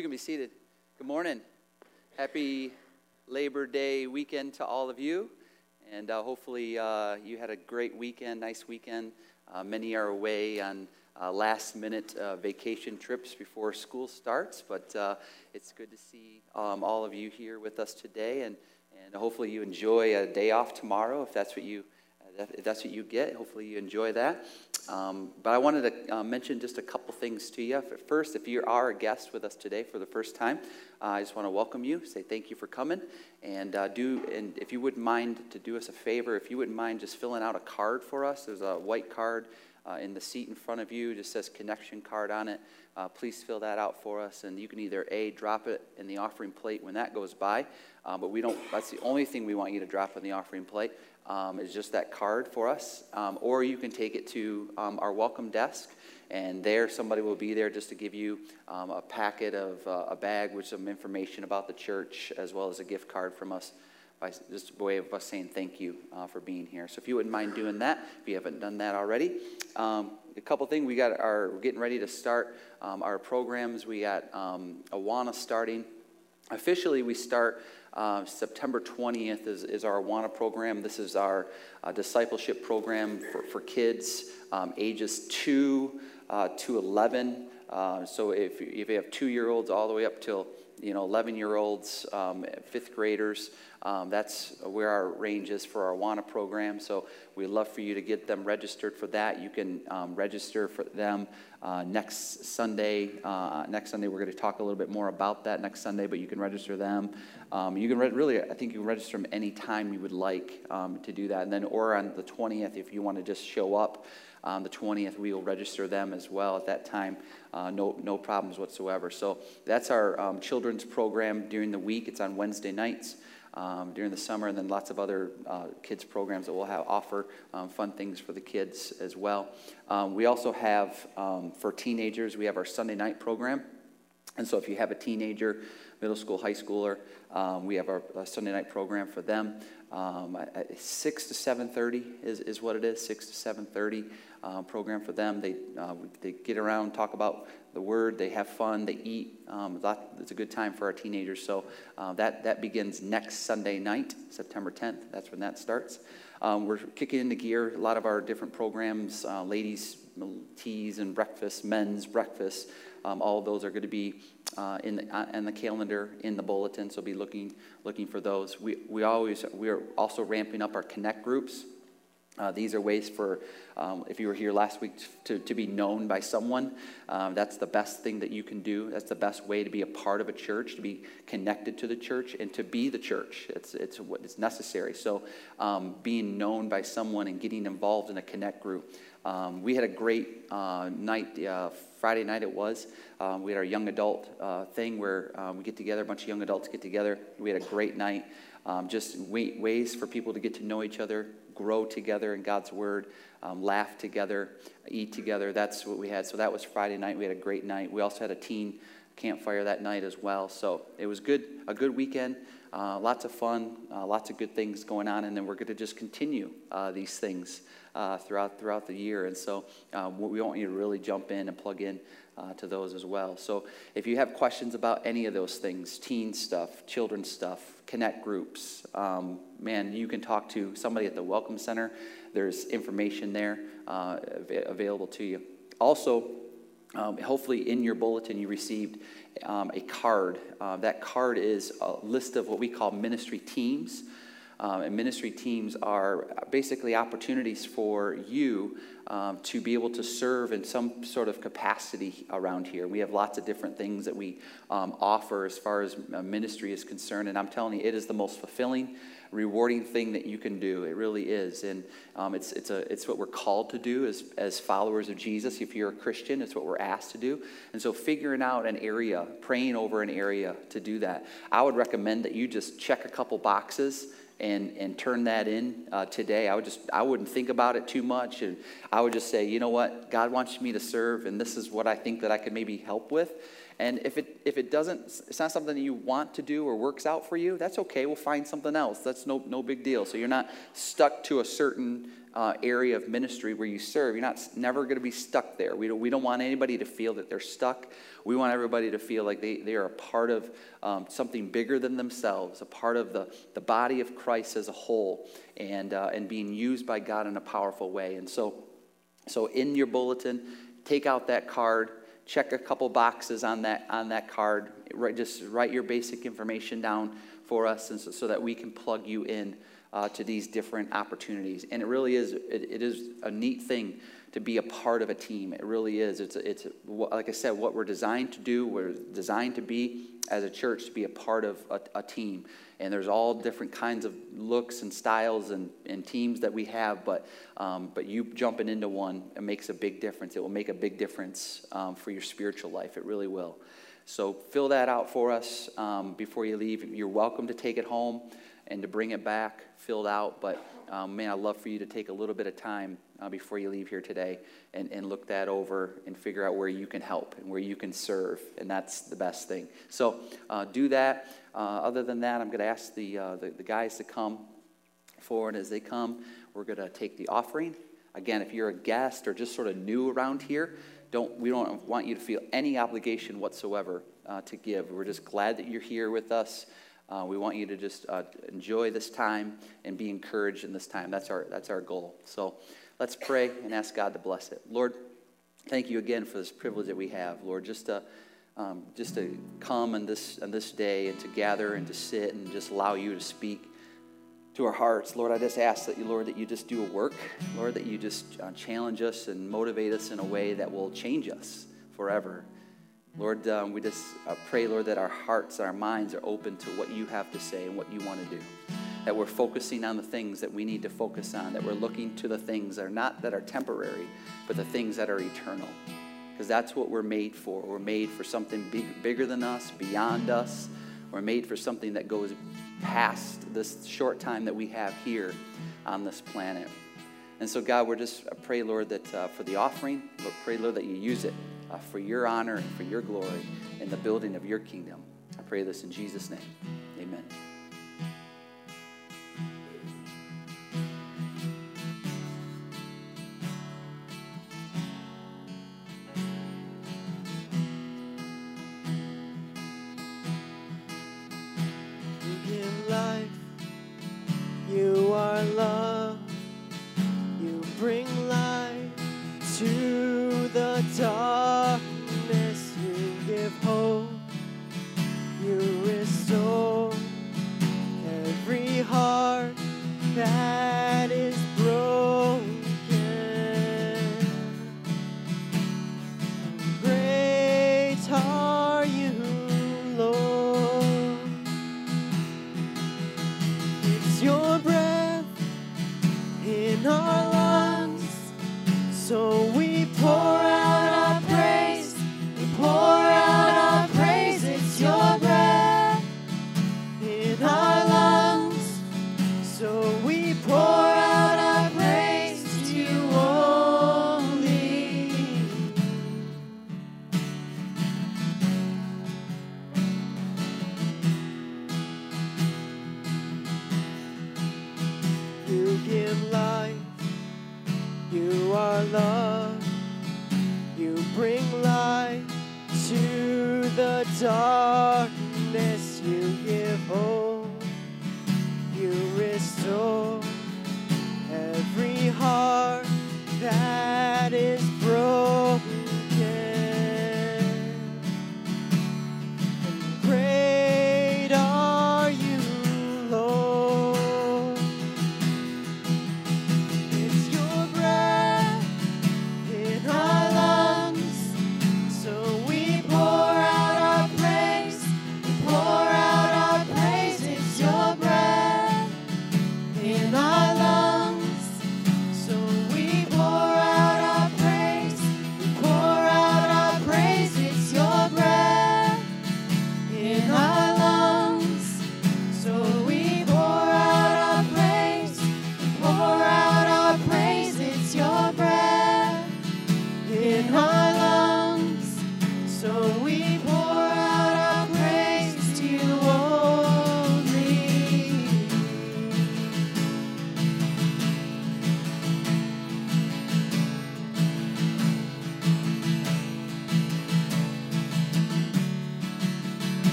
You can be seated. Good morning. Happy Labor Day weekend to all of you. And uh, hopefully, uh, you had a great weekend, nice weekend. Uh, many are away on uh, last minute uh, vacation trips before school starts, but uh, it's good to see um, all of you here with us today. And, and hopefully, you enjoy a day off tomorrow if that's what you if that's what you get, hopefully you enjoy that. Um, but I wanted to uh, mention just a couple things to you. First, if you are a guest with us today for the first time, uh, I just want to welcome you, say thank you for coming, and uh, do. And if you wouldn't mind to do us a favor, if you wouldn't mind just filling out a card for us. There's a white card uh, in the seat in front of you. Just says connection card on it. Uh, please fill that out for us, and you can either a drop it in the offering plate when that goes by, uh, but we don't. That's the only thing we want you to drop in the offering plate um, is just that card for us. Um, or you can take it to um, our welcome desk, and there somebody will be there just to give you um, a packet of uh, a bag with some information about the church, as well as a gift card from us. By just a way of us saying thank you uh, for being here. So if you wouldn't mind doing that, if you haven't done that already, um, a couple things we got we're getting ready to start um, our programs. We got Awana starting. Officially, we start uh, September 20th is, is our Awana program. This is our uh, discipleship program for, for kids um, ages 2 uh, to 11. Uh, so if, if you have two year olds all the way up till you know 11 year olds, um, fifth graders, um, that's where our range is for our Awana program. So we'd love for you to get them registered for that. You can um, register for them uh, next Sunday. Uh, next Sunday, we're going to talk a little bit more about that next Sunday, but you can register them. Um, you can re- really, I think you can register them anytime you would like um, to do that. And then, or on the 20th, if you want to just show up on the 20th, we will register them as well at that time. Uh, no, no problems whatsoever. So that's our um, children's program during the week. It's on Wednesday nights. Um, during the summer, and then lots of other uh, kids programs that we'll have offer um, fun things for the kids as well. Um, we also have um, for teenagers, we have our Sunday night program, and so if you have a teenager middle school, high schooler. Um, we have our, our, Sunday night program for them. Um, six to seven thirty is, is what it is. Six to seven thirty uh, program for them. They uh, they get around, talk about the word. They have fun. They eat. Um, it's a good time for our teenagers. So uh, that that begins next Sunday night, September tenth. That's when that starts. Um, we're kicking into gear a lot of our different programs, uh, ladies' teas and breakfast, men's breakfast. Um, all of those are going to be uh, in, the, uh, in the calendar in the bulletin, so be looking looking for those. We we always we are also ramping up our connect groups. Uh, these are ways for, um, if you were here last week, to, to be known by someone. Um, that's the best thing that you can do. That's the best way to be a part of a church, to be connected to the church, and to be the church. It's, it's what it's necessary. So, um, being known by someone and getting involved in a connect group. Um, we had a great uh, night uh, Friday night it was. Um, we had our young adult uh, thing where um, we get together, a bunch of young adults get together. We had a great night. Um, just ways for people to get to know each other, grow together in God's Word, um, laugh together, eat together. That's what we had. So that was Friday night. We had a great night. We also had a teen campfire that night as well. So it was good, a good weekend. Uh, lots of fun, uh, lots of good things going on, and then we're going to just continue uh, these things uh, throughout throughout the year. And so um, we want you to really jump in and plug in uh, to those as well. So if you have questions about any of those things, teen stuff, children's stuff, connect groups, um, man, you can talk to somebody at the Welcome Center. There's information there uh, available to you. Also, um, hopefully in your bulletin you received um, a card. Uh, that card is a list of what we call ministry teams. Um, and ministry teams are basically opportunities for you um, to be able to serve in some sort of capacity around here. We have lots of different things that we um, offer as far as uh, ministry is concerned, and I'm telling you, it is the most fulfilling, rewarding thing that you can do. It really is, and um, it's it's a it's what we're called to do as as followers of Jesus. If you're a Christian, it's what we're asked to do. And so, figuring out an area, praying over an area to do that, I would recommend that you just check a couple boxes and, and turn that in uh, today. I would just, I wouldn't think about it too much. And I would just say, you know what? God wants me to serve, and this is what I think that I could maybe help with. And if it, if it doesn't, it's not something that you want to do or works out for you, that's okay. We'll find something else. That's no, no big deal. So you're not stuck to a certain uh, area of ministry where you serve. You're not never going to be stuck there. We don't, we don't want anybody to feel that they're stuck. We want everybody to feel like they, they are a part of um, something bigger than themselves, a part of the, the body of Christ as a whole, and, uh, and being used by God in a powerful way. And so, so in your bulletin, take out that card check a couple boxes on that on that card. Just write your basic information down for us, and so, so that we can plug you in uh, to these different opportunities. And it really is it, it is a neat thing to be a part of a team. It really is. It's it's like I said, what we're designed to do. We're designed to be as a church to be a part of a, a team and there's all different kinds of looks and styles and, and teams that we have, but, um, but you jumping into one it makes a big difference. It will make a big difference um, for your spiritual life. It really will. So fill that out for us um, before you leave. You're welcome to take it home and to bring it back filled out, but um, man, I'd love for you to take a little bit of time uh, before you leave here today and, and look that over and figure out where you can help and where you can serve. And that's the best thing. So uh, do that. Uh, other than that, I'm going to ask the, uh, the, the guys to come forward. As they come, we're going to take the offering. Again, if you're a guest or just sort of new around here, don't, we don't want you to feel any obligation whatsoever uh, to give. We're just glad that you're here with us. Uh, we want you to just uh, enjoy this time and be encouraged in this time. That's our, that's our goal. So let's pray and ask God to bless it. Lord, thank you again for this privilege that we have, Lord, just to, um, just to come on this, on this day and to gather and to sit and just allow you to speak to our hearts. Lord, I just ask that you, Lord, that you just do a work. Lord, that you just uh, challenge us and motivate us in a way that will change us forever. Lord, um, we just uh, pray, Lord, that our hearts and our minds are open to what you have to say and what you want to do. That we're focusing on the things that we need to focus on, that we're looking to the things that are not that are temporary, but the things that are eternal. Because that's what we're made for. We're made for something big, bigger than us, beyond us. We're made for something that goes past this short time that we have here on this planet. And so, God, we're just I pray, Lord, that uh, for the offering, Lord, pray, Lord, that you use it uh, for your honor and for your glory in the building of your kingdom. I pray this in Jesus' name. Amen.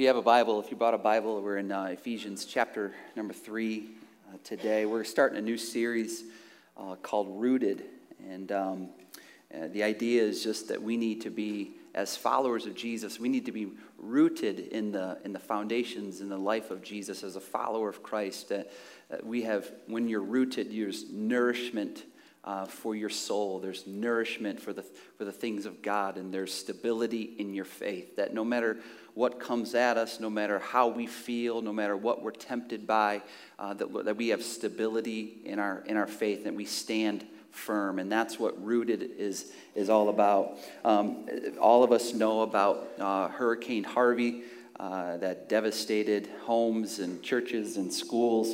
You have a Bible, if you brought a Bible, we're in uh, Ephesians chapter number three uh, today. We're starting a new series uh, called Rooted. And um, uh, the idea is just that we need to be, as followers of Jesus, we need to be rooted in the, in the foundations in the life of Jesus as a follower of Christ. That that we have, when you're rooted, there's nourishment uh, for your soul. There's nourishment for the, for the things of God, and there's stability in your faith. That no matter what comes at us, no matter how we feel, no matter what we're tempted by, uh, that, that we have stability in our, in our faith, and we stand firm. And that's what rooted is, is all about. Um, all of us know about uh, Hurricane Harvey. Uh, that devastated homes and churches and schools.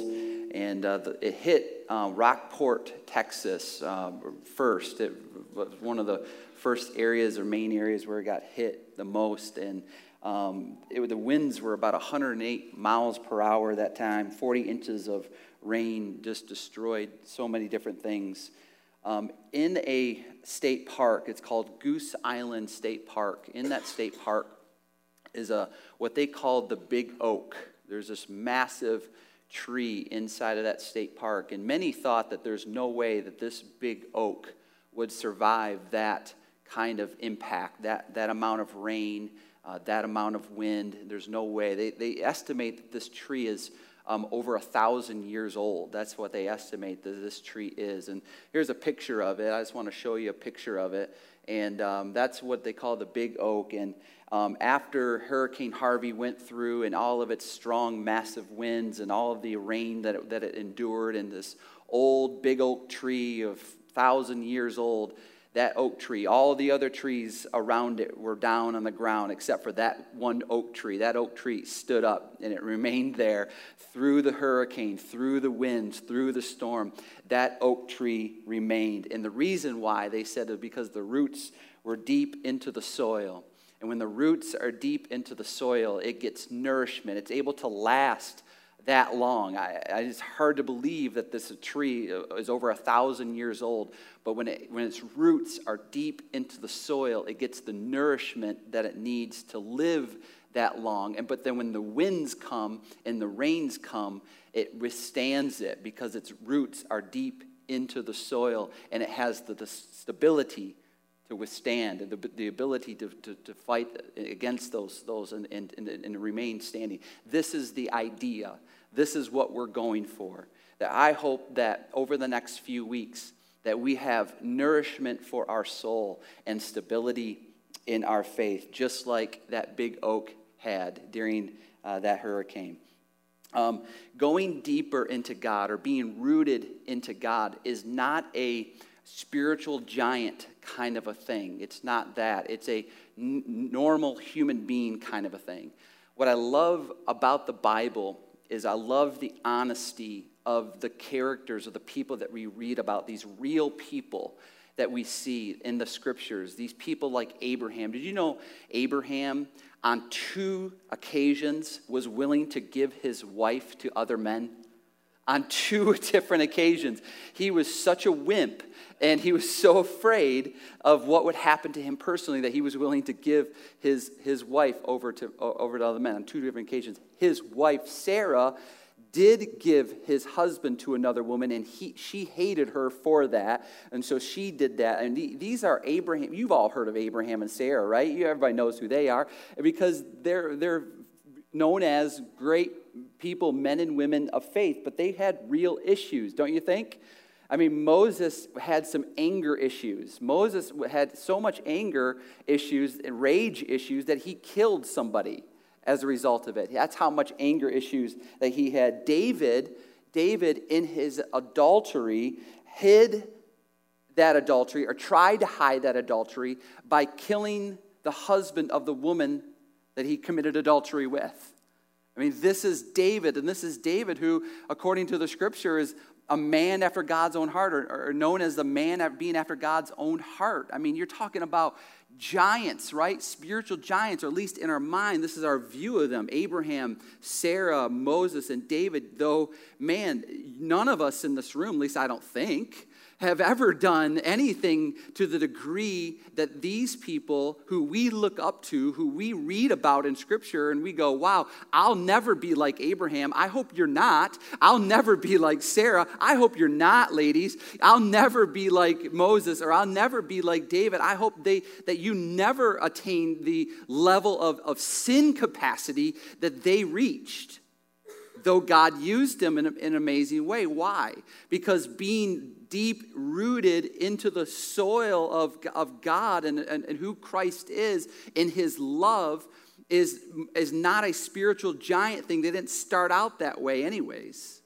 And uh, the, it hit uh, Rockport, Texas uh, first. It was one of the first areas or main areas where it got hit the most. And um, it, the winds were about 108 miles per hour that time. 40 inches of rain just destroyed so many different things. Um, in a state park, it's called Goose Island State Park. In that state park, is a what they called the big oak. There's this massive tree inside of that state park, and many thought that there's no way that this big oak would survive that kind of impact, that, that amount of rain, uh, that amount of wind. There's no way. They, they estimate that this tree is um, over a thousand years old. That's what they estimate that this tree is. And here's a picture of it. I just want to show you a picture of it. And um, that's what they call the big oak. And um, after Hurricane Harvey went through and all of its strong, massive winds and all of the rain that it, that it endured, and this old big oak tree of thousand years old, that oak tree, all the other trees around it were down on the ground except for that one oak tree. That oak tree stood up and it remained there through the hurricane, through the winds, through the storm. That oak tree remained. And the reason why they said is because the roots were deep into the soil. And when the roots are deep into the soil, it gets nourishment. It's able to last that long. I, it's hard to believe that this tree uh, is over a thousand years old, but when, it, when its roots are deep into the soil, it gets the nourishment that it needs to live that long. And but then when the winds come and the rains come, it withstands it because its roots are deep into the soil and it has the, the stability to withstand and the, the ability to, to, to fight against those, those and, and, and, and remain standing. This is the idea. This is what we're going for. That I hope that over the next few weeks that we have nourishment for our soul and stability in our faith, just like that big oak had during uh, that hurricane. Um, going deeper into God or being rooted into God is not a spiritual giant kind of a thing. It's not that. It's a n- normal human being kind of a thing. What I love about the Bible is I love the honesty of the characters of the people that we read about, these real people that we see in the scriptures, these people like Abraham. Did you know Abraham, on two occasions, was willing to give his wife to other men? On two different occasions. He was such a wimp and he was so afraid of what would happen to him personally that he was willing to give his, his wife over to, over to other men on two different occasions. His wife, Sarah, did give his husband to another woman, and he, she hated her for that. And so she did that. And these are Abraham. You've all heard of Abraham and Sarah, right? Everybody knows who they are because they're, they're known as great people, men and women of faith, but they had real issues, don't you think? I mean, Moses had some anger issues. Moses had so much anger issues and rage issues that he killed somebody as a result of it. That's how much anger issues that he had. David, David in his adultery hid that adultery or tried to hide that adultery by killing the husband of the woman that he committed adultery with. I mean, this is David, and this is David who, according to the scripture, is a man after God's own heart, or, or known as the man being after God's own heart. I mean, you're talking about giants, right? Spiritual giants, or at least in our mind, this is our view of them Abraham, Sarah, Moses, and David. Though, man, none of us in this room, at least I don't think, have ever done anything to the degree that these people who we look up to, who we read about in Scripture, and we go, wow, I'll never be like Abraham. I hope you're not. I'll never be like Sarah. I hope you're not, ladies. I'll never be like Moses, or I'll never be like David. I hope they, that you never attain the level of, of sin capacity that they reached though God used them in, an amazing way. Why? Because being deep rooted into the soil of, of God and, and, and who Christ is in his love is, is not a spiritual giant thing. They didn't start out that way, anyways.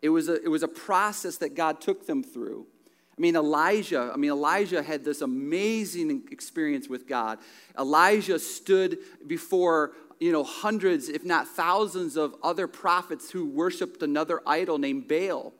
It was, a, it was a process that God took them through. I mean, Elijah, I mean, Elijah had this amazing experience with God. Elijah stood before, you know, hundreds, if not thousands of other prophets who worshiped another idol named Baal.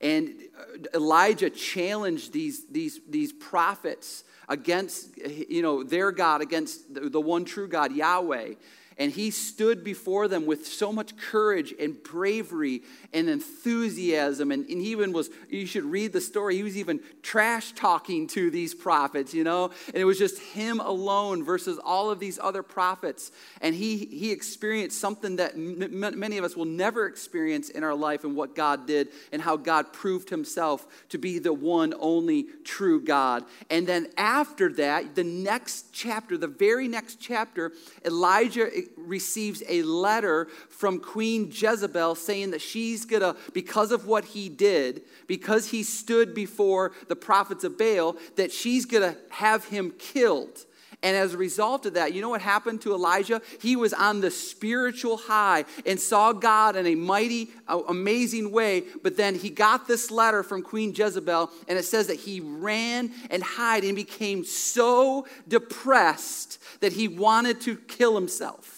And uh, Elijah challenged these, these, these prophets against, you know, their God, against the, the one true God, Yahweh. And he stood before them with so much courage and bravery and enthusiasm. And, and he even was, you should read the story, he was even trash talking to these prophets, you know? And it was just him alone versus all of these other prophets. And he, he experienced something that m- many of us will never experience in our life and what God did and how God proved himself to be the one only true God. And then after that, the next chapter, the very next chapter, Elijah receives a letter from Queen Jezebel saying that she's going to, because of what he did, because he stood before the prophets of Baal, that she's going to have him killed. And as a result of that, you know what happened to Elijah? He was on the spiritual high and saw God in a mighty, amazing way. But then he got this letter from Queen Jezebel, and it says that he ran and hid and became so depressed that he wanted to kill himself.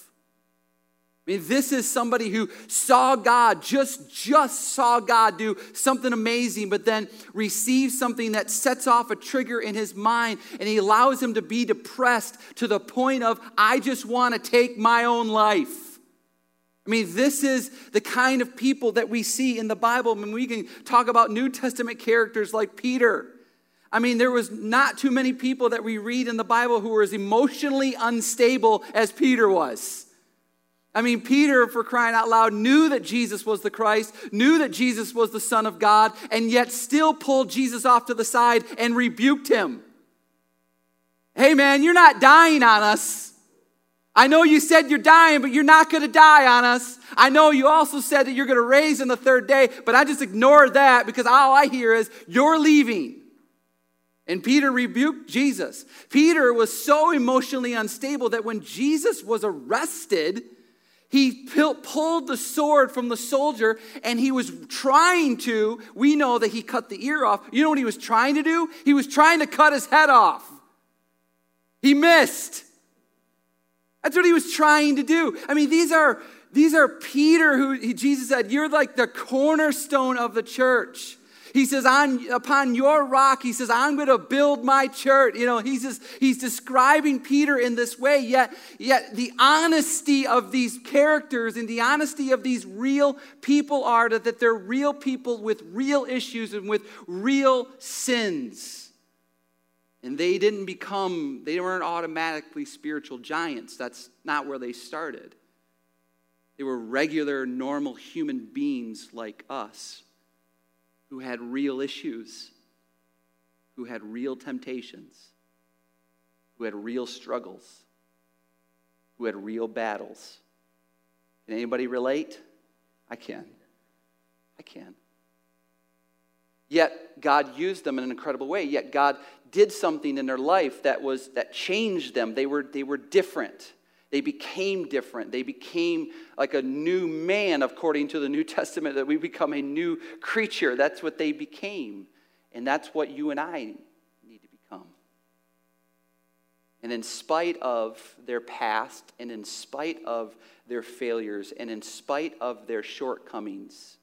I mean, this is somebody who saw God, just, just saw God do something amazing, but then receives something that sets off a trigger in his mind, and he allows him to be depressed to the point of, I just want to take my own life. I mean, this is the kind of people that we see in the Bible. I mean, we can talk about New Testament characters like Peter. I mean, there was not too many people that we read in the Bible who were as emotionally unstable as Peter was. I mean, Peter, for crying out loud, knew that Jesus was the Christ, knew that Jesus was the Son of God, and yet still pulled Jesus off to the side and rebuked him. Hey, man, you're not dying on us. I know you said you're dying, but you're not going to die on us. I know you also said that you're going to raise in the third day, but I just ignored that because all I hear is you're leaving. And Peter rebuked Jesus. Peter was so emotionally unstable that when Jesus was arrested, he pulled the sword from the soldier and he was trying to, we know that he cut the ear off. You know what he was trying to do? He was trying to cut his head off. He missed. That's what he was trying to do. I mean, these are these are Peter who Jesus said, "You're like the cornerstone of the church." He says, on, upon your rock, he says, I'm going to build my church. You know, he's just, he's describing Peter in this way, yet, yet the honesty of these characters and the honesty of these real people are that, that they're real people with real issues and with real sins. And they didn't become, they weren't automatically spiritual giants. That's not where they started. They were regular, normal human beings like us who had real issues, who had real temptations, who had real struggles, who had real battles. Can anybody relate? I can. I can. Yet God used them in an incredible way. Yet God did something in their life that was that changed them. They were, they were different. They became different. They became like a new man, according to the New Testament, that we become a new creature. That's what they became. And that's what you and I need to become. And in spite of their past, and in spite of their failures, and in spite of their shortcomings,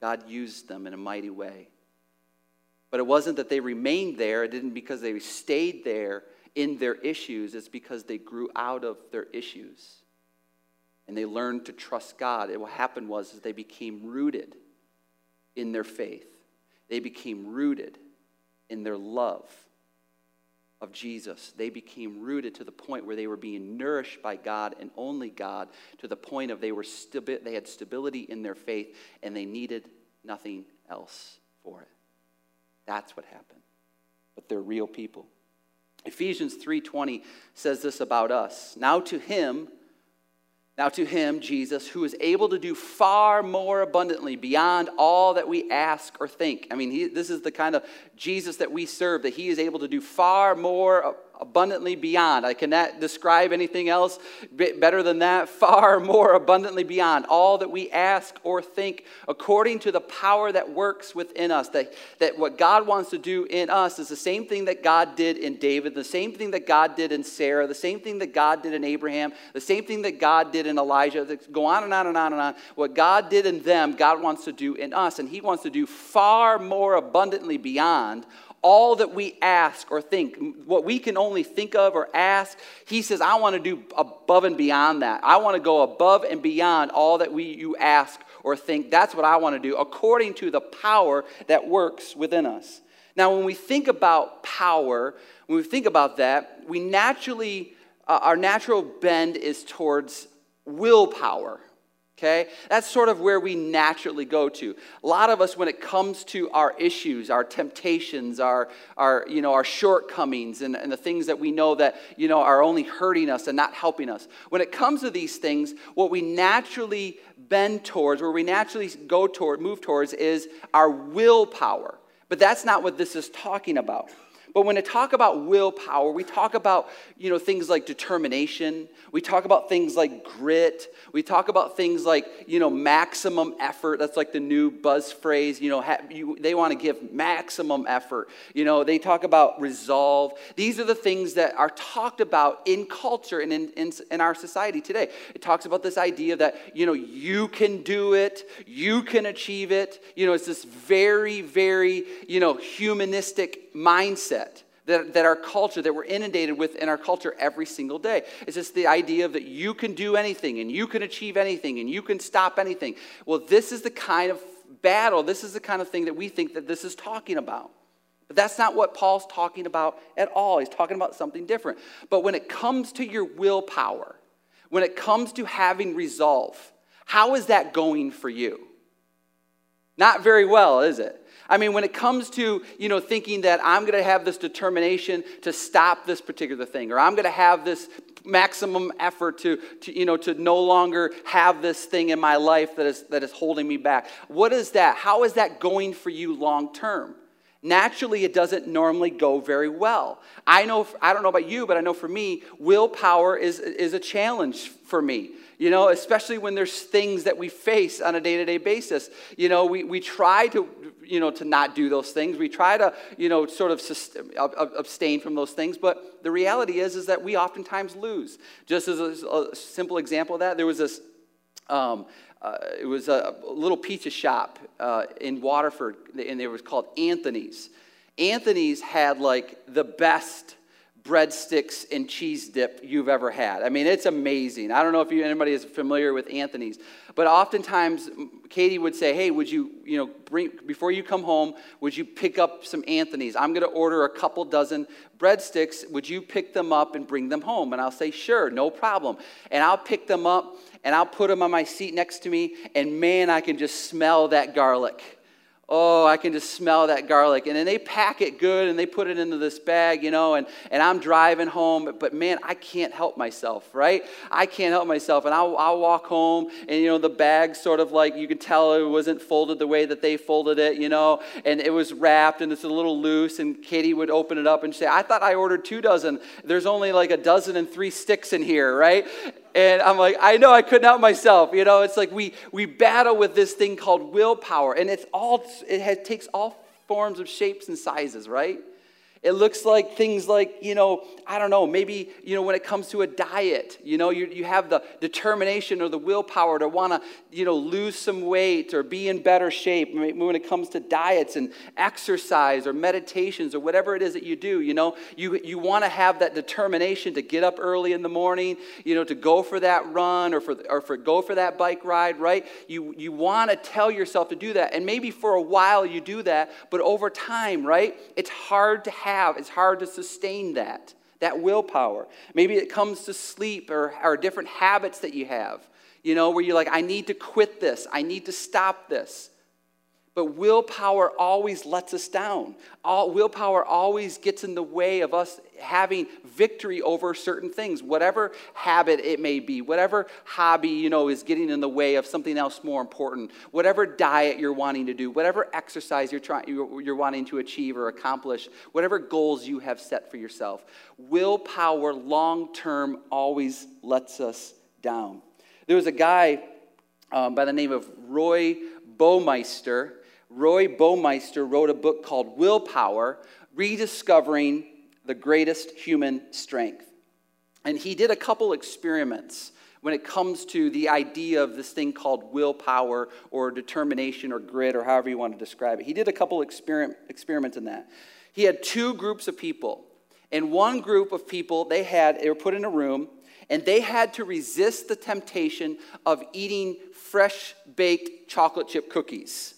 God used them in a mighty way. But it wasn't that they remained there, it didn't because they stayed there in their issues, it's because they grew out of their issues. And they learned to trust God. And what happened was is they became rooted in their faith. They became rooted in their love of Jesus. They became rooted to the point where they were being nourished by God and only God, to the point of they were stabi- they had stability in their faith and they needed nothing else for it. That's what happened. But they're real people. Ephesians 3:20 says this about us. Now to him now to him Jesus who is able to do far more abundantly beyond all that we ask or think. I mean, he, this is the kind of Jesus that we serve that he is able to do far more abundantly beyond. I cannot describe anything else better than that. Far more abundantly beyond all that we ask or think, according to the power that works within us. That, that what God wants to do in us is the same thing that God did in David, the same thing that God did in Sarah, the same thing that God did in Abraham, the same thing that God did in Elijah. Go on and on and on and on. What God did in them, God wants to do in us. And He wants to do far more abundantly beyond all that we ask or think, what we can only think of or ask, he says, I want to do above and beyond that. I want to go above and beyond all that we, you ask or think. That's what I want to do, according to the power that works within us. Now, when we think about power, when we think about that, we naturally, uh, our natural bend is towards willpower. Okay? That's sort of where we naturally go to. A lot of us, when it comes to our issues, our temptations, our, our, you know, our shortcomings, and, and the things that we know that you know, are only hurting us and not helping us, when it comes to these things, what we naturally bend towards, where we naturally go toward, move towards, is our willpower. But that's not what this is talking about. But when we talk about willpower, we talk about, you know, things like determination. We talk about things like grit. We talk about things like, you know, maximum effort. That's like the new buzz phrase. You know, ha- you, they want to give maximum effort. You know, they talk about resolve. These are the things that are talked about in culture and in, in, in our society today. It talks about this idea that, you know, you can do it, you can achieve it. You know, it's this very, very, you know, humanistic mindset that, that our culture, that we're inundated with in our culture every single day. It's just the idea of that you can do anything and you can achieve anything and you can stop anything. Well, this is the kind of battle, this is the kind of thing that we think that this is talking about. But that's not what Paul's talking about at all. He's talking about something different. But when it comes to your willpower, when it comes to having resolve, how is that going for you? Not very well, is it? I mean, when it comes to, you know, thinking that I'm going to have this determination to stop this particular thing, or I'm going to have this maximum effort to, to, you know, to no longer have this thing in my life that is, that is holding me back. What is that? How is that going for you long term? Naturally, it doesn't normally go very well. I know, I don't know about you, but I know for me, willpower is, is a challenge for me you know, especially when there's things that we face on a day to day basis. You know, we, we try to, you know, to not do those things. We try to, you know, sort of abstain from those things. But the reality is, is that we oftentimes lose. Just as a, a simple example of that, there was this Um, uh, it was a little pizza shop uh, in Waterford, and it was called Anthony's. Anthony's had like the best breadsticks and cheese dip you've ever had. I mean, it's amazing. I don't know if you, anybody is familiar with Anthony's, but oftentimes Katie would say, "Hey, would you, you know, bring before you come home, would you pick up some Anthony's? I'm going to order a couple dozen breadsticks. Would you pick them up and bring them home?" And I'll say, "Sure, no problem." And I'll pick them up and I'll put them on my seat next to me, and man, I can just smell that garlic. Oh, I can just smell that garlic. And then they pack it good and they put it into this bag, you know, and, and I'm driving home. But man, I can't help myself, right? I can't help myself. And I'll, I'll walk home and, you know, the bag sort of like you can tell it wasn't folded the way that they folded it, you know, and it was wrapped and it's a little loose. And Katie would open it up and say, I thought I ordered two dozen. There's only like a dozen and three sticks in here, right? And I'm like, I know I couldn't help myself. You know, it's like we, we battle with this thing called willpower, and it's all, it has, takes all forms of shapes and sizes, right? It looks like things like, you know, I don't know, maybe, you know, when it comes to a diet, you know, you, you have the determination or the willpower to want to, you know, lose some weight or be in better shape. When it comes to diets and exercise or meditations or whatever it is that you do, you know, you, you want to have that determination to get up early in the morning, you know, to go for that run or for, or for go for that bike ride, right? You, you want to tell yourself to do that. And maybe for a while you do that, but over time, right, it's hard to have have, it's hard to sustain that, that willpower. Maybe it comes to sleep or, or different habits that you have, you know, where you're like, I need to quit this, I need to stop this. But willpower always lets us down. All, willpower always gets in the way of us having victory over certain things, whatever habit it may be, whatever hobby, you know, is getting in the way of something else more important, whatever diet you're wanting to do, whatever exercise you're, trying, you're, you're wanting to achieve or accomplish, whatever goals you have set for yourself. Willpower long term always lets us down. There was a guy um, by the name of Roy Baumeister Roy Baumeister wrote a book called Willpower Rediscovering the Greatest Human Strength. And he did a couple experiments when it comes to the idea of this thing called willpower or determination or grit or however you want to describe it. He did a couple experiment, experiments in that. He had two groups of people. And one group of people, they had, they were put in a room and they had to resist the temptation of eating fresh baked chocolate chip cookies.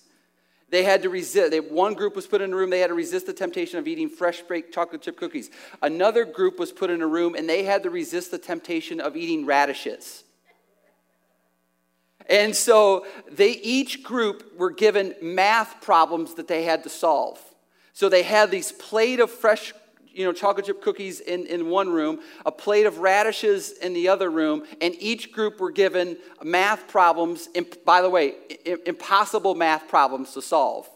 They had to resist. They, one group was put in a room, they had to resist the temptation of eating fresh baked chocolate chip cookies. Another group was put in a room, and they had to resist the temptation of eating radishes. And so they each group were given math problems that they had to solve. So they had these plate of fresh you know, chocolate chip cookies in, in one room, a plate of radishes in the other room, and each group were given math problems, by the way, impossible math problems to solve.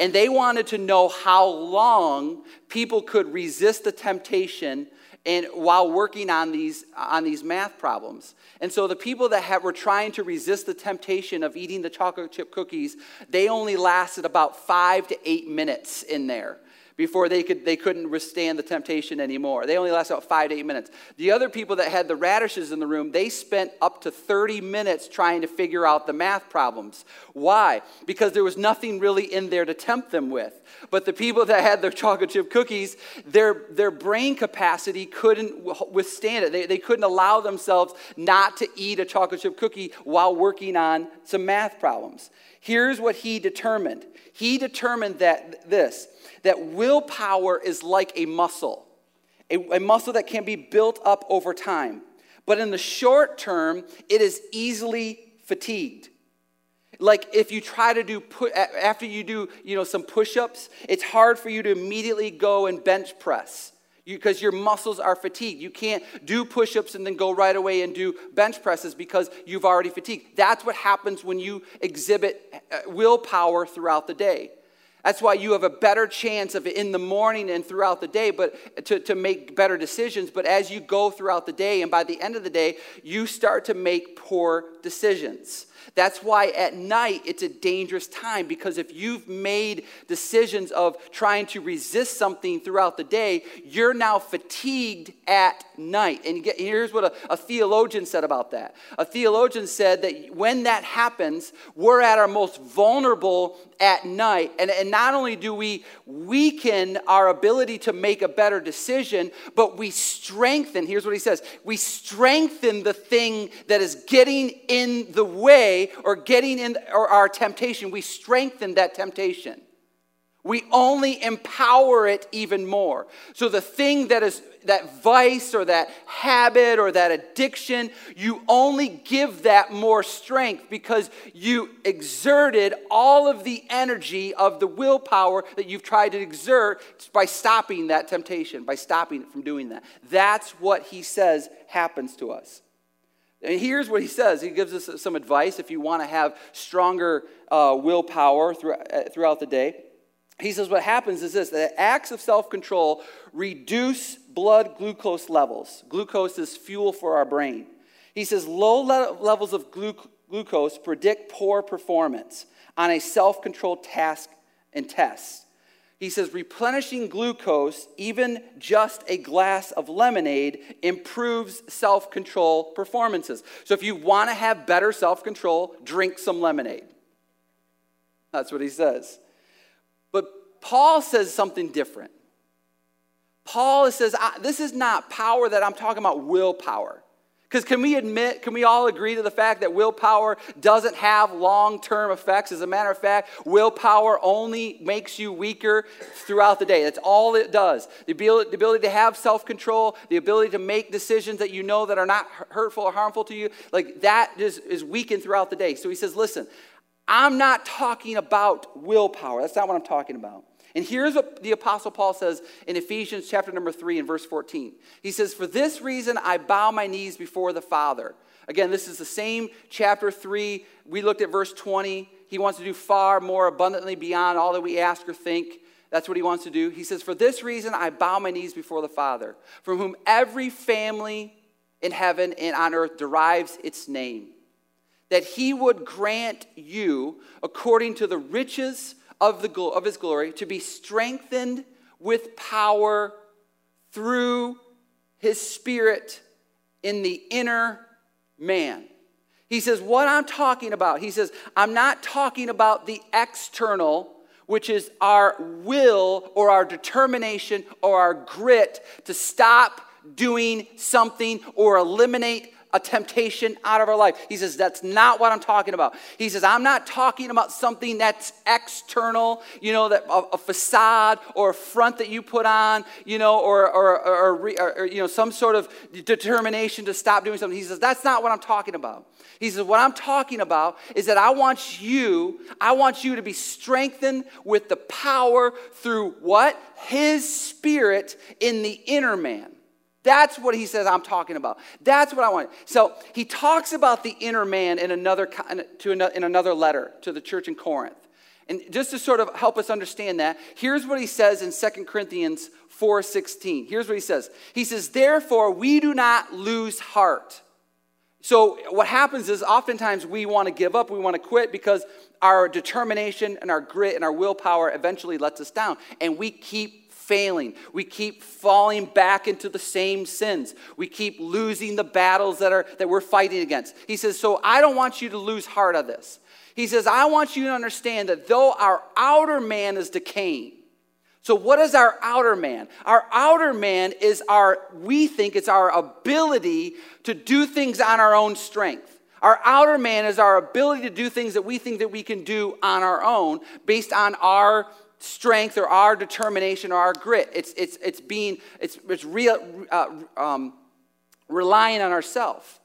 And they wanted to know how long people could resist the temptation and while working on these on these math problems and so the people that have, were trying to resist the temptation of eating the chocolate chip cookies they only lasted about five to eight minutes in there before they, could, they couldn't withstand the temptation anymore. They only lasted about five to eight minutes. The other people that had the radishes in the room, they spent up to 30 minutes trying to figure out the math problems. Why? Because there was nothing really in there to tempt them with. But the people that had their chocolate chip cookies, their, their brain capacity couldn't withstand it. They, they couldn't allow themselves not to eat a chocolate chip cookie while working on some math problems. Here's what he determined. He determined that this that willpower is like a muscle, a, a muscle that can be built up over time. But in the short term, it is easily fatigued. Like if you try to do put after you do, you know, some push-ups, it's hard for you to immediately go and bench press because your muscles are fatigued. You can't do push ups and then go right away and do bench presses because you've already fatigued. That's what happens when you exhibit uh, willpower throughout the day. That's why you have a better chance of in the morning and throughout the day, but to, to make better decisions. But as you go throughout the day, and by the end of the day, you start to make poor decisions. That's why at night it's a dangerous time because if you've made decisions of trying to resist something throughout the day, you're now fatigued at night. And here's what a, a theologian said about that. A theologian said that when that happens, we're at our most vulnerable at night. And, and not only do we weaken our ability to make a better decision, but we strengthen. Here's what he says we strengthen the thing that is getting in the way or getting in or our temptation. We strengthen that temptation. We only empower it even more. So the thing that is that vice or that habit or that addiction, you only give that more strength because you exerted all of the energy of the willpower that you've tried to exert by stopping that temptation, by stopping it from doing that. That's what he says happens to us. And here's what he says. He gives us some advice if you want to have stronger uh, willpower uh, throughout the day. He says what happens is this that acts of self control reduce blood glucose levels. Glucose is fuel for our brain. He says low le- levels of glu- glucose predict poor performance on a self controlled task and test. He says replenishing glucose, even just a glass of lemonade, improves self control performances. So if you want to have better self control, drink some lemonade. That's what he says. But Paul says something different. Paul says, This is not power that I'm talking about, willpower. Because can we admit, can we all agree to the fact that willpower doesn't have long term effects? As a matter of fact, willpower only makes you weaker throughout the day. That's all it does. The ability, the ability to have self control, the ability to make decisions that you know that are not hurtful or harmful to you, like that is, is weakened throughout the day. So he says, Listen, I'm not talking about willpower. That's not what I'm talking about. And here's what the Apostle Paul says in Ephesians chapter number 3 and verse 14. He says, For this reason I bow my knees before the Father. Again, this is the same chapter 3. We looked at verse 20. He wants to do far more abundantly beyond all that we ask or think. That's what he wants to do. He says, For this reason I bow my knees before the Father, from whom every family in heaven and on earth derives its name, that he would grant you, according to the riches of, the, of his glory, to be strengthened with power through his spirit in the inner man. He says, What I'm talking about, he says, I'm not talking about the external, which is our will or our determination or our grit to stop doing something or eliminate a temptation out of our life. He says, That's not what I'm talking about. He says, I'm not talking about something that's external, you know, that a, a facade or a front that you put on, you know, or, or, or, or, you know, some sort of determination to stop doing something. He says, That's not what I'm talking about. He says, What I'm talking about is that I want you, I want you to be strengthened with the power through what? His spirit in the inner man. That's what he says I'm talking about. That's what I want. So he talks about the inner man in another, to in another letter to the church in Corinth. And just to sort of help us understand that, here's what he says in 2 Corinthians 4:16. Here's what he says. He says, "Therefore we do not lose heart." So what happens is oftentimes we want to give up, we want to quit because our determination and our grit and our willpower eventually lets us down and we keep failing. We keep falling back into the same sins. We keep losing the battles that, are, that we're fighting against. He says, So I don't want you to lose heart of this. He says, I want you to understand that though our outer man is decaying, so, what is our outer man? Our outer man is our, we think it's our ability to do things on our own strength. Our outer man is our ability to do things that we think that we can do on our own based on our strength or our determination or our grit. It's, it's, it's being, it's, it's real, uh, um, relying on ourselves.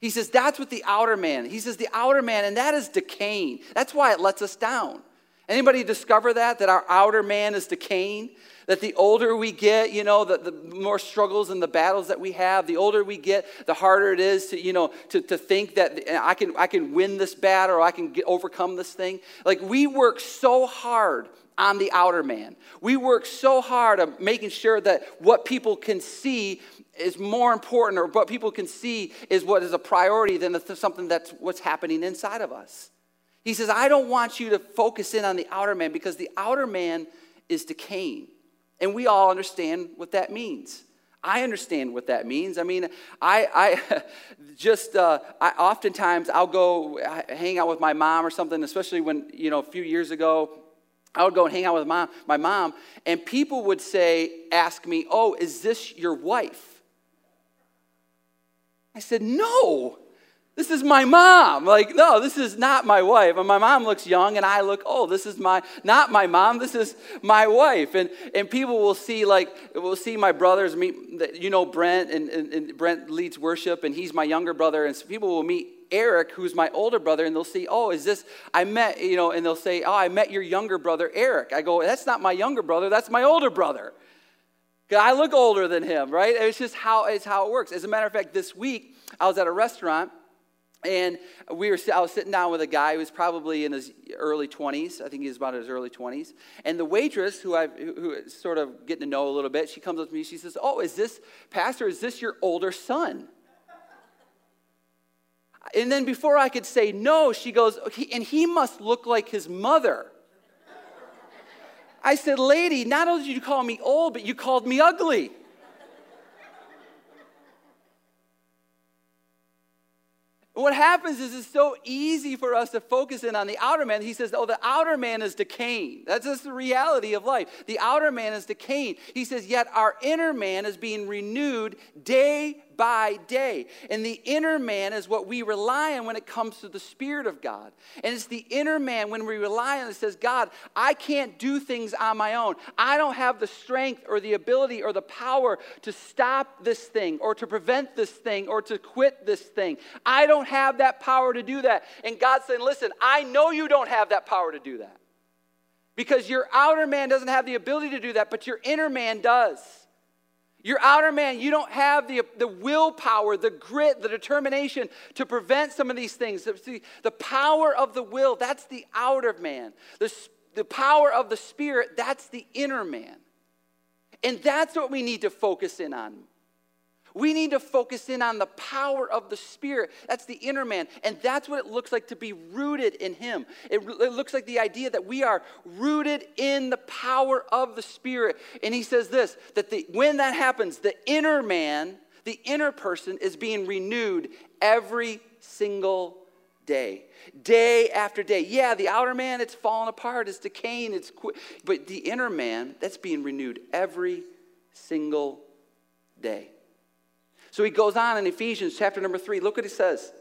He says that's what the outer man, he says the outer man, and that is decaying. That's why it lets us down. Anybody discover that? That our outer man is decaying? That the older we get, you know, the, the more struggles and the battles that we have, the older we get, the harder it is to, you know, to, to think that I can, I can win this battle or I can get, overcome this thing. Like we work so hard on the outer man. We work so hard on making sure that what people can see is more important or what people can see is what is a priority than something that's what's happening inside of us. He says, I don't want you to focus in on the outer man because the outer man is decaying. And we all understand what that means. I understand what that means. I mean, I, I just, uh, I oftentimes I'll go hang out with my mom or something, especially when, you know, a few years ago, I would go and hang out with mom, my mom, and people would say, ask me, oh, is this your wife? I said, no. This is my mom. Like, no, this is not my wife. And my mom looks young and I look old. This is my not my mom. This is my wife. And and people will see like will see my brothers meet you know Brent and, and, and Brent leads worship and he's my younger brother. And so people will meet Eric, who's my older brother, and they'll see, oh, is this, I met, you know, and they'll say, oh, I met your younger brother, Eric. I go, that's not my younger brother, that's my older brother. I look older than him, right? It's just how, it's how it works. As a matter of fact, this week, I was at a restaurant and we were, I was sitting down with a guy who was probably in his early 20s. I think he was about in his early 20s. And the waitress, who I who is sort of getting to know a little bit, she comes up to me. She says, "Oh, is this pastor? Is this your older son?" And then before I could say no, she goes, "And he must look like his mother." I said, "Lady, not only did you call me old, but you called me ugly." what happens is it's so easy for us to focus in on the outer man. He says, Oh, the outer man is decaying. That's just the reality of life. The outer man is decaying. He says, Yet our inner man is being renewed day by day. And the inner man is what we rely on when it comes to the Spirit of God. And it's the inner man when we rely on it says, God, I can't do things on my own. I don't have the strength or the ability or the power to stop this thing or to prevent this thing or to quit this thing. I don't have that power to do that. And God's saying, listen, I know you don't have that power to do that. Because your outer man doesn't have the ability to do that, but your inner man does. Your outer man, you don't have the, the willpower, the grit, the determination to prevent some of these things. See, the power of the will, that's the outer man. The, the power of the spirit, that's the inner man. And that's what we need to focus in on we need to focus in on the power of the Spirit. That's the inner man. And that's what it looks like to be rooted in Him. It, it, looks like the idea that we are rooted in the power of the Spirit. And He says this that the, when that happens, the inner man, the inner person, is being renewed every single day. Day after day. Yeah, the outer man, it's falling apart, it's decaying, it's but the inner man, that's being renewed every single day. So he goes on in Ephesians chapter number three. Look what he says.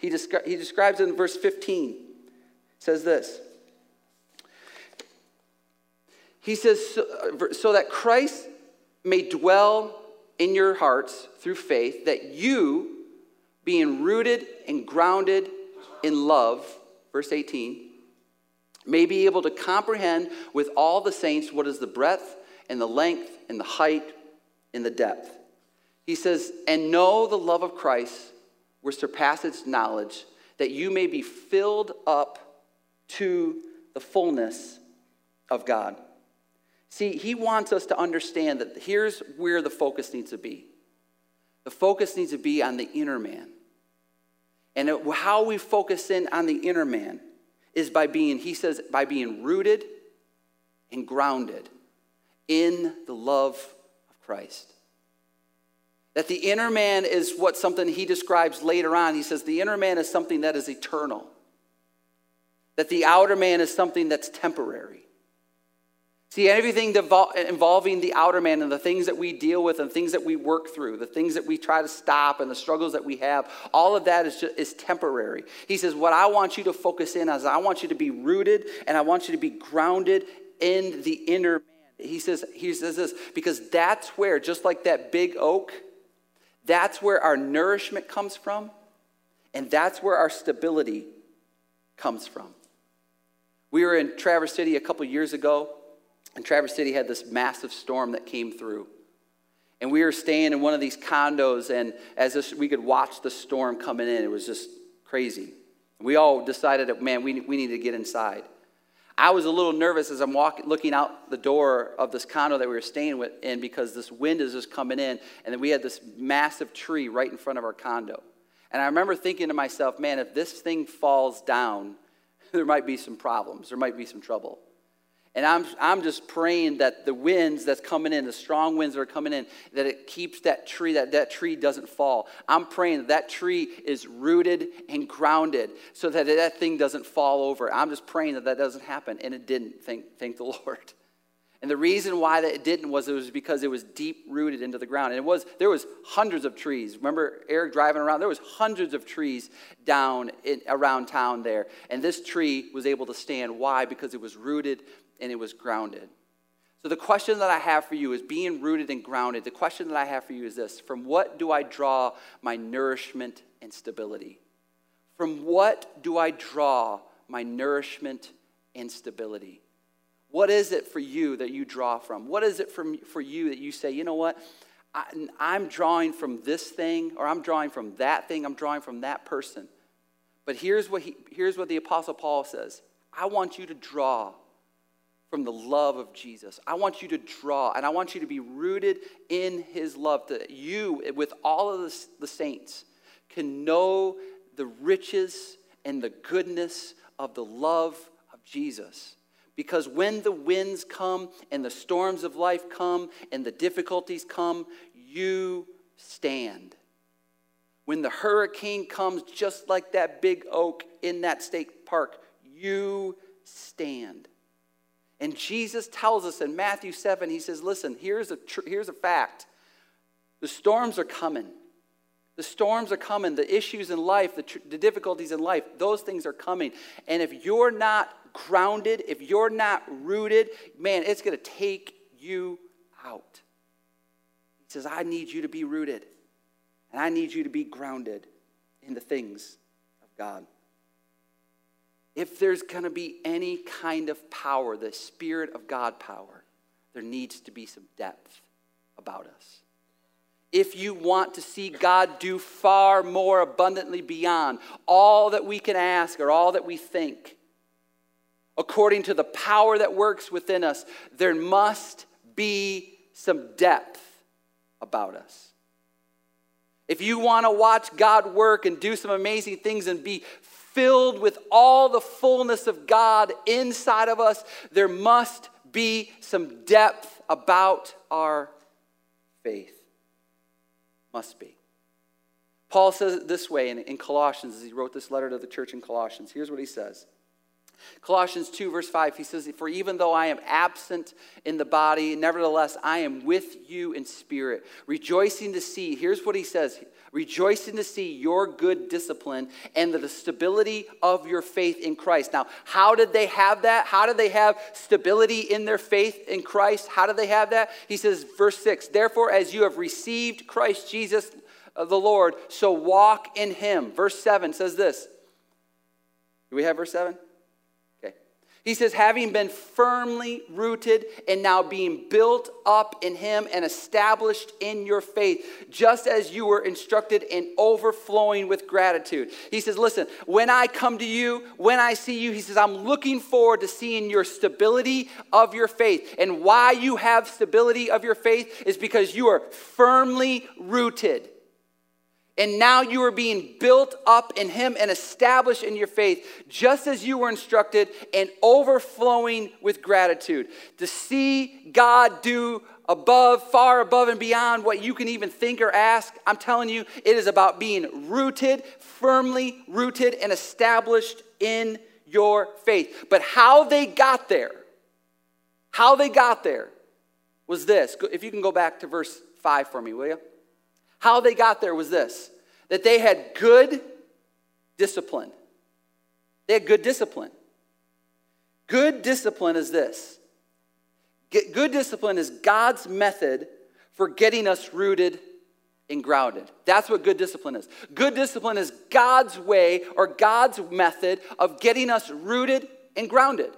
He, descri- he describes it in verse 15. He says this. He says, so, uh, so that Christ may dwell in your hearts through faith, that you, being rooted and grounded in love, verse 18, may be able to comprehend with all the saints what is the breadth and the length and the height and the depth he says, and know the love of Christ which surpasses knowledge, that you may be filled up to the fullness of God. See, he wants us to understand that here's where the focus needs to be. The focus needs to be on the inner man. And how we focus in on the inner man is by being, he says, by being rooted and grounded in the love of Christ. That the inner man is what something he describes later on. He says the inner man is something that is eternal, that the outer man is something that's temporary. See, everything involving the outer man and the things that we deal with and things that we work through, the things that we try to stop and the struggles that we have, all of that is, just, is temporary. He says, What I want you to focus in on is I want you to be rooted and I want you to be grounded in the inner man. He says, he says this because that's where, just like that big oak, that's where our nourishment comes from, and that's where our stability comes from. We were in Traverse City a couple years ago, and Traverse City had this massive storm that came through. And we were staying in one of these condos, and as this, we could watch the storm coming in, it was just crazy. We all decided that, man, we, we need to get inside. I was a little nervous as I'm walking, looking out the door of this condo that we were staying with, in because this wind is just coming in, and then we had this massive tree right in front of our condo. And I remember thinking to myself, man, if this thing falls down, there might be some problems, there might be some trouble. And I'm, I'm just praying that the winds that's coming in, the strong winds that are coming in, that it keeps that tree, that that tree doesn't fall. I'm praying that that tree is rooted and grounded so that that thing doesn't fall over. I'm just praying that that doesn't happen. And it didn't, thank, thank the Lord. And the reason why that it didn't was it was because it was deep rooted into the ground. And it was there was hundreds of trees. Remember Eric driving around? There was hundreds of trees down in, around town there. And this tree was able to stand. Why? Because it was rooted and it was grounded. So, the question that I have for you is being rooted and grounded. The question that I have for you is this From what do I draw my nourishment and stability? From what do I draw my nourishment and stability? What is it for you that you draw from? What is it from, for you that you say, you know what? I, I'm drawing from this thing, or I'm drawing from that thing, I'm drawing from that person. But here's what, he, here's what the Apostle Paul says I want you to draw from the love of Jesus. I want you to draw, and I want you to be rooted in his love, that you, with all of the, the saints, can know the riches and the goodness of the love of Jesus. Because when the winds come and the storms of life come and the difficulties come, you stand. When the hurricane comes, just like that big oak in that state park, you stand. And Jesus tells us in Matthew 7, he says, Listen, here's a, tr- here's a fact. The storms are coming. The storms are coming. The issues in life, the, tr- the difficulties in life, those things are coming. And if you're not grounded, if you're not rooted, man, it's going to take you out. He says, I need you to be rooted, and I need you to be grounded in the things of God if there's going to be any kind of power, the Spirit of God power, there needs to be some depth about us. If you want to see God do far more abundantly beyond all that we can ask or all that we think, according to the power that works within us, there must be some depth about us. If you want to watch God work and do some amazing things and be filled with all the fullness of God inside of us, there must be some depth about our faith. Must be. Paul says it this way in, in Colossians as he wrote this letter to the church in Colossians. Here's what he says Colossians 2, verse 5, he says, For even though I am absent in the body, nevertheless I am with you in spirit, rejoicing to see, here's what he says rejoicing to see your good discipline and the stability of your faith in Christ. Now, how did they have that? How did they have stability in their faith in Christ? How did they have that? He says, verse 6, Therefore, as you have received Christ Jesus uh, the Lord, so walk in him. Verse 7 says this. Do we have verse 7? He says, having been firmly rooted and now being built up in Him and established in your faith, just as you were instructed and overflowing with gratitude. He says, listen, when I come to you, when I see you, He says, I'm looking forward to seeing your stability of your faith. And why you have stability of your faith is because you are firmly rooted and now you are being built up in Him and established in your faith, just as you were instructed, and overflowing with gratitude. To see God do above, far above, and beyond what you can even think or ask, I'm telling you, it is about being rooted, firmly rooted, and established in your faith. But how they got there, how they got there was this. If you can go back to verse 5 for me, will you? How they got there was this that they had good discipline. They had good discipline. Good discipline is this good discipline is God's method for getting us rooted and grounded. That's what good discipline is. Good discipline is God's way or God's method of getting us rooted and grounded.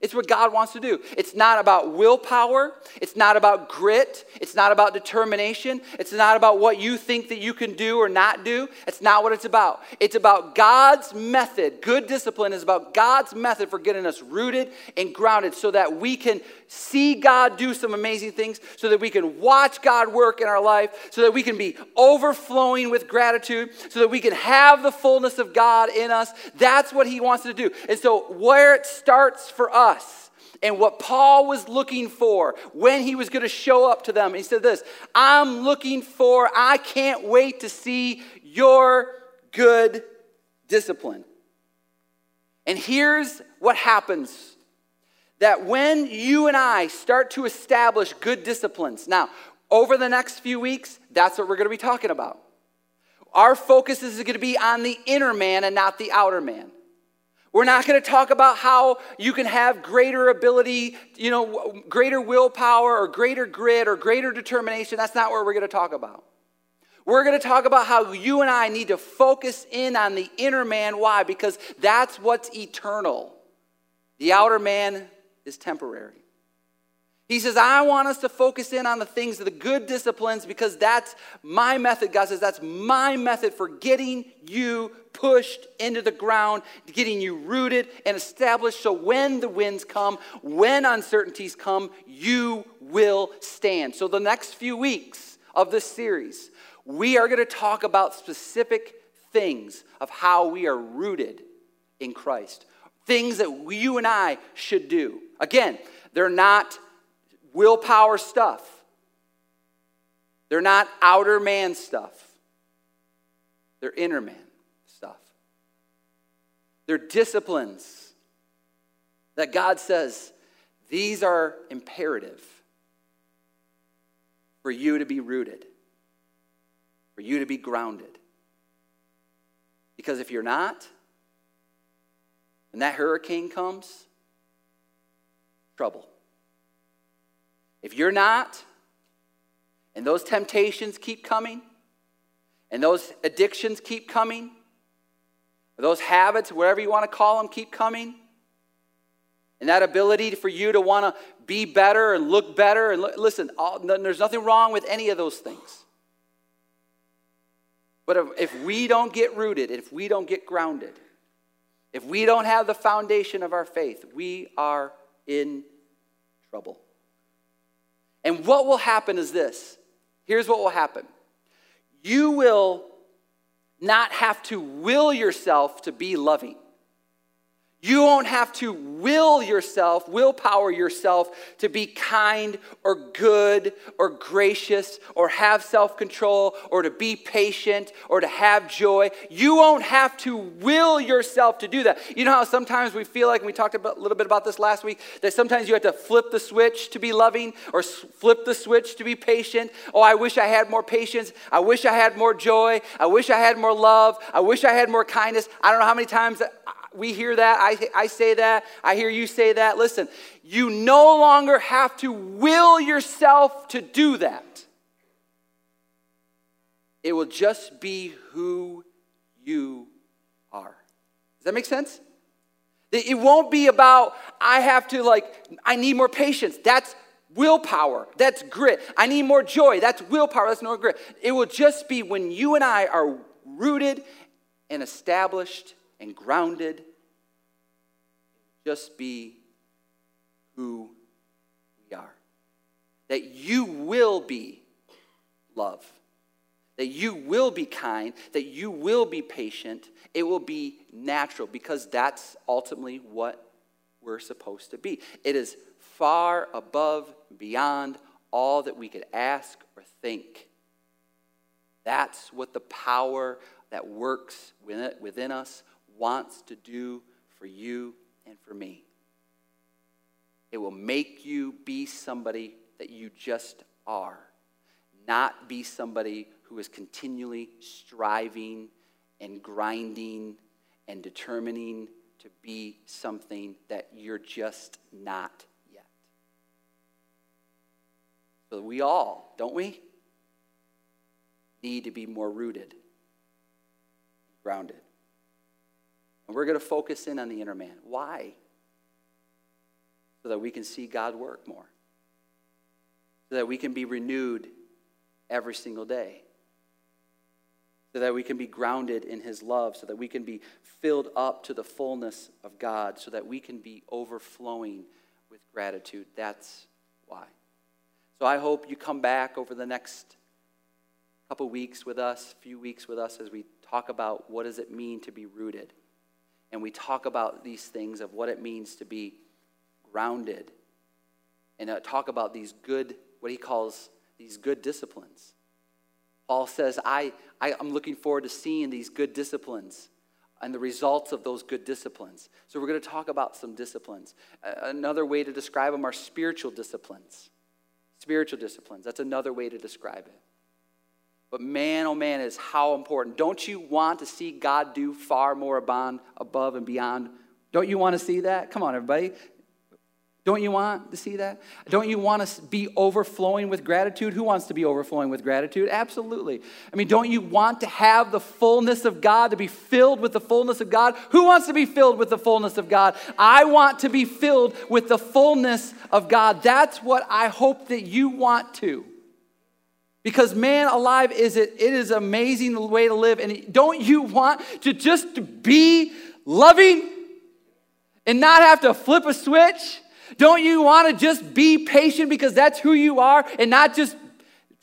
It's what God wants to do. It's not about willpower. It's not about grit. It's not about determination. It's not about what you think that you can do or not do. It's not what it's about. It's about God's method. Good discipline is about God's method for getting us rooted and grounded so that we can see God do some amazing things, so that we can watch God work in our life, so that we can be overflowing with gratitude, so that we can have the fullness of God in us. That's what He wants to do. And so, where it starts for us, and what Paul was looking for when he was going to show up to them. He said this I'm looking for, I can't wait to see your good discipline. And here's what happens that when you and I start to establish good disciplines, now, over the next few weeks, that's what we're going to be talking about. Our focus is going to be on the inner man and not the outer man. We're not going to talk about how you can have greater ability, you know, greater willpower or greater grit or greater determination. That's not what we're going to talk about. We're going to talk about how you and I need to focus in on the inner man. Why? Because that's what's eternal. The outer man is temporary. He says, I want us to focus in on the things, of the good disciplines, because that's my method. God says, that's my method for getting you pushed into the ground, getting you rooted and established. So when the winds come, when uncertainties come, you will stand. So the next few weeks of this series, we are going to talk about specific things of how we are rooted in Christ, things that you and I should do. Again, they're not willpower stuff. They're not outer man stuff, they're inner man stuff. They're disciplines that God says these are imperative for you to be rooted, for you to be grounded. Because if you're not, and that hurricane comes, trouble. If you're not, and those temptations keep coming, and those addictions keep coming, those habits, whatever you want to call them, keep coming, and that ability for you to want to be better and look better, and listen, all, there's nothing wrong with any of those things. But if, if we don't get rooted, if we don't get grounded, if we don't have the foundation of our faith, we are in trouble. And what will happen is this here's what will happen you will not have to will yourself to be loving. You won't have to will yourself, willpower yourself to be kind or good or gracious or have self control or to be patient or to have joy. You won't have to will yourself to do that. You know how sometimes we feel like, we talked a little bit about this last week, that sometimes you have to flip the switch to be loving or flip the switch to be patient. Oh, I wish I had more patience. I wish I had more joy. I wish I had more love. I wish I had more kindness. I don't know how many times we hear that. I, I say that. I hear you say that. Listen, you no longer have to will yourself to do that. It will just be who you are. Does that make sense? It won't be about, I have to, like, I need more patience. That's willpower. That's grit. I need more joy. That's willpower. That's no grit. It will just be when you and I are rooted and established and grounded. Just be who we are. That you will be love. That you will be kind. That you will be patient. It will be natural because that's ultimately what we're supposed to be. It is far above, beyond all that we could ask or think. That's what the power that works within us wants to do for you and for me. It will make you be somebody that you just are, not be somebody who is continually striving and grinding and determining to be something that you're just not yet. So we all, don't we, need to be more rooted, grounded. And we're going to focus in on the inner man. Why? so that we can see God work more, so that we can be renewed every single day, so that we can be grounded in His love, so that we can be filled up to the fullness of God, so that we can be overflowing with gratitude. That's why. So I hope you come back over the next couple weeks with us, few weeks with us as we talk about what does it mean to be rooted. And we talk about these things of what it means to be grounded. And uh, talk about these good, what he calls these good disciplines. Paul says, I, I, I'm looking forward to seeing these good disciplines and the results of those good disciplines. So, we're going to talk about some disciplines. Another way to describe them are spiritual disciplines. Spiritual disciplines. That's another way to describe it. But man, oh man, is how important. Don't you want to see God do far more above and beyond? Don't you want to see that? Come on, everybody. Don't you want to see that? Don't you want to be overflowing with gratitude? Who wants to be overflowing with gratitude? Absolutely. I mean, don't you want to have the fullness of God, to be filled with the fullness of God? Who wants to be filled with the fullness of God? I want to be filled with the fullness of God. That's what I hope that you want to. Because man alive is it, it is amazing the way to live. And don't you want to just be loving and not have to flip a switch? Don't you want to just be patient because that's who you are and not just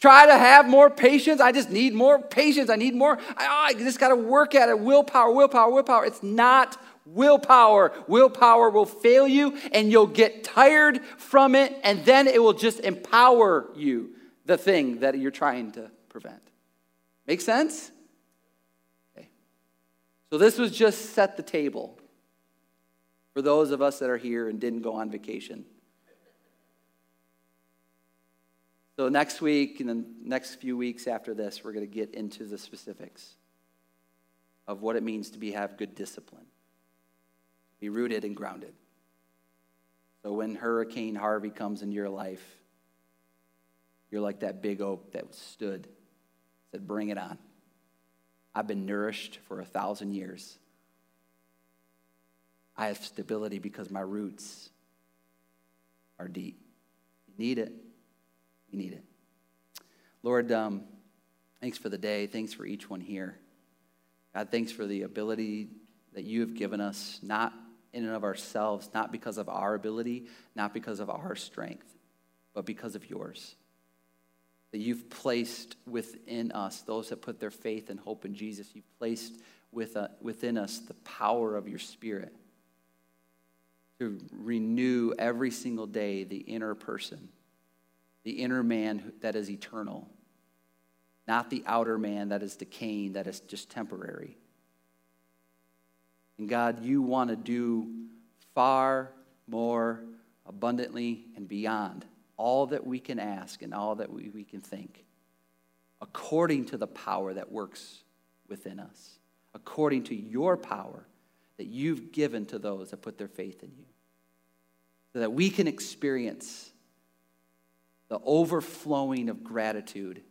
try to have more patience? I just need more patience. I need more. I, oh, I just got to work at it. Willpower, willpower, willpower. It's not willpower. Willpower will fail you and you'll get tired from it and then it will just empower you the thing that you're trying to prevent. Make sense? Okay. So this was just set the table for those of us that are here and didn't go on vacation. So next week and the next few weeks after this, we're going to get into the specifics of what it means to be have good discipline. Be rooted and grounded. So when Hurricane Harvey comes into your life, you're like that big oak that stood, said, Bring it on. I've been nourished for a thousand years. I have stability because my roots are deep. You need it. You need it. Lord, um, thanks for the day. Thanks for each one here. God, thanks for the ability that you have given us, not in and of ourselves, not because of our ability, not because of our strength, but because of yours that you've placed within us, those that put their faith and hope in Jesus, you've placed with, uh, within us the power of your Spirit to renew every single day the inner person, the inner man that is eternal, not the outer man that is decaying, that is just temporary. And God, you want to do far more abundantly and beyond all that we can ask and all that we, we can think, according to the power that works within us, according to your power that you've given to those that put their faith in you, so that we can experience the overflowing of gratitude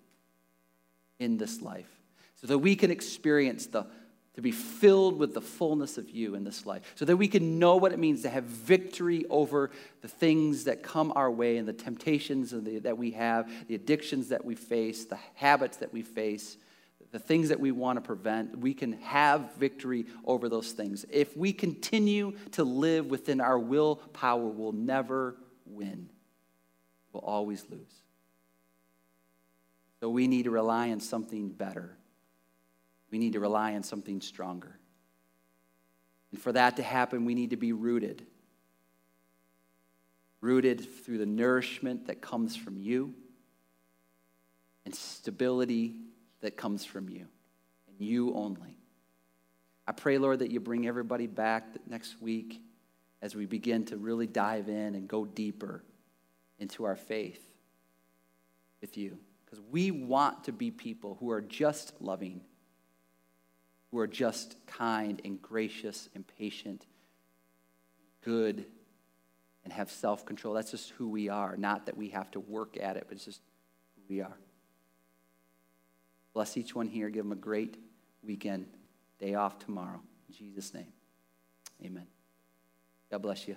in this life, so that we can experience the to be filled with the fullness of you in this life, so that we can know what it means to have victory over the things that come our way and the temptations that we have, the addictions that we face, the habits that we face, the things that we want to prevent. We can have victory over those things. If we continue to live within our willpower, we'll never win, we'll always lose. So we need to rely on something better we need to rely on something stronger. And for that to happen, we need to be rooted. Rooted through the nourishment that comes from you and stability that comes from you and you only. I pray, Lord, that you bring everybody back next week as we begin to really dive in and go deeper into our faith with you. Because we want to be people who are just loving who are just kind and gracious and patient, good, and have self control. That's just who we are. Not that we have to work at it, but it's just who we are. Bless each one here. Give them a great weekend. Day off tomorrow. In Jesus' name. Amen. God bless you.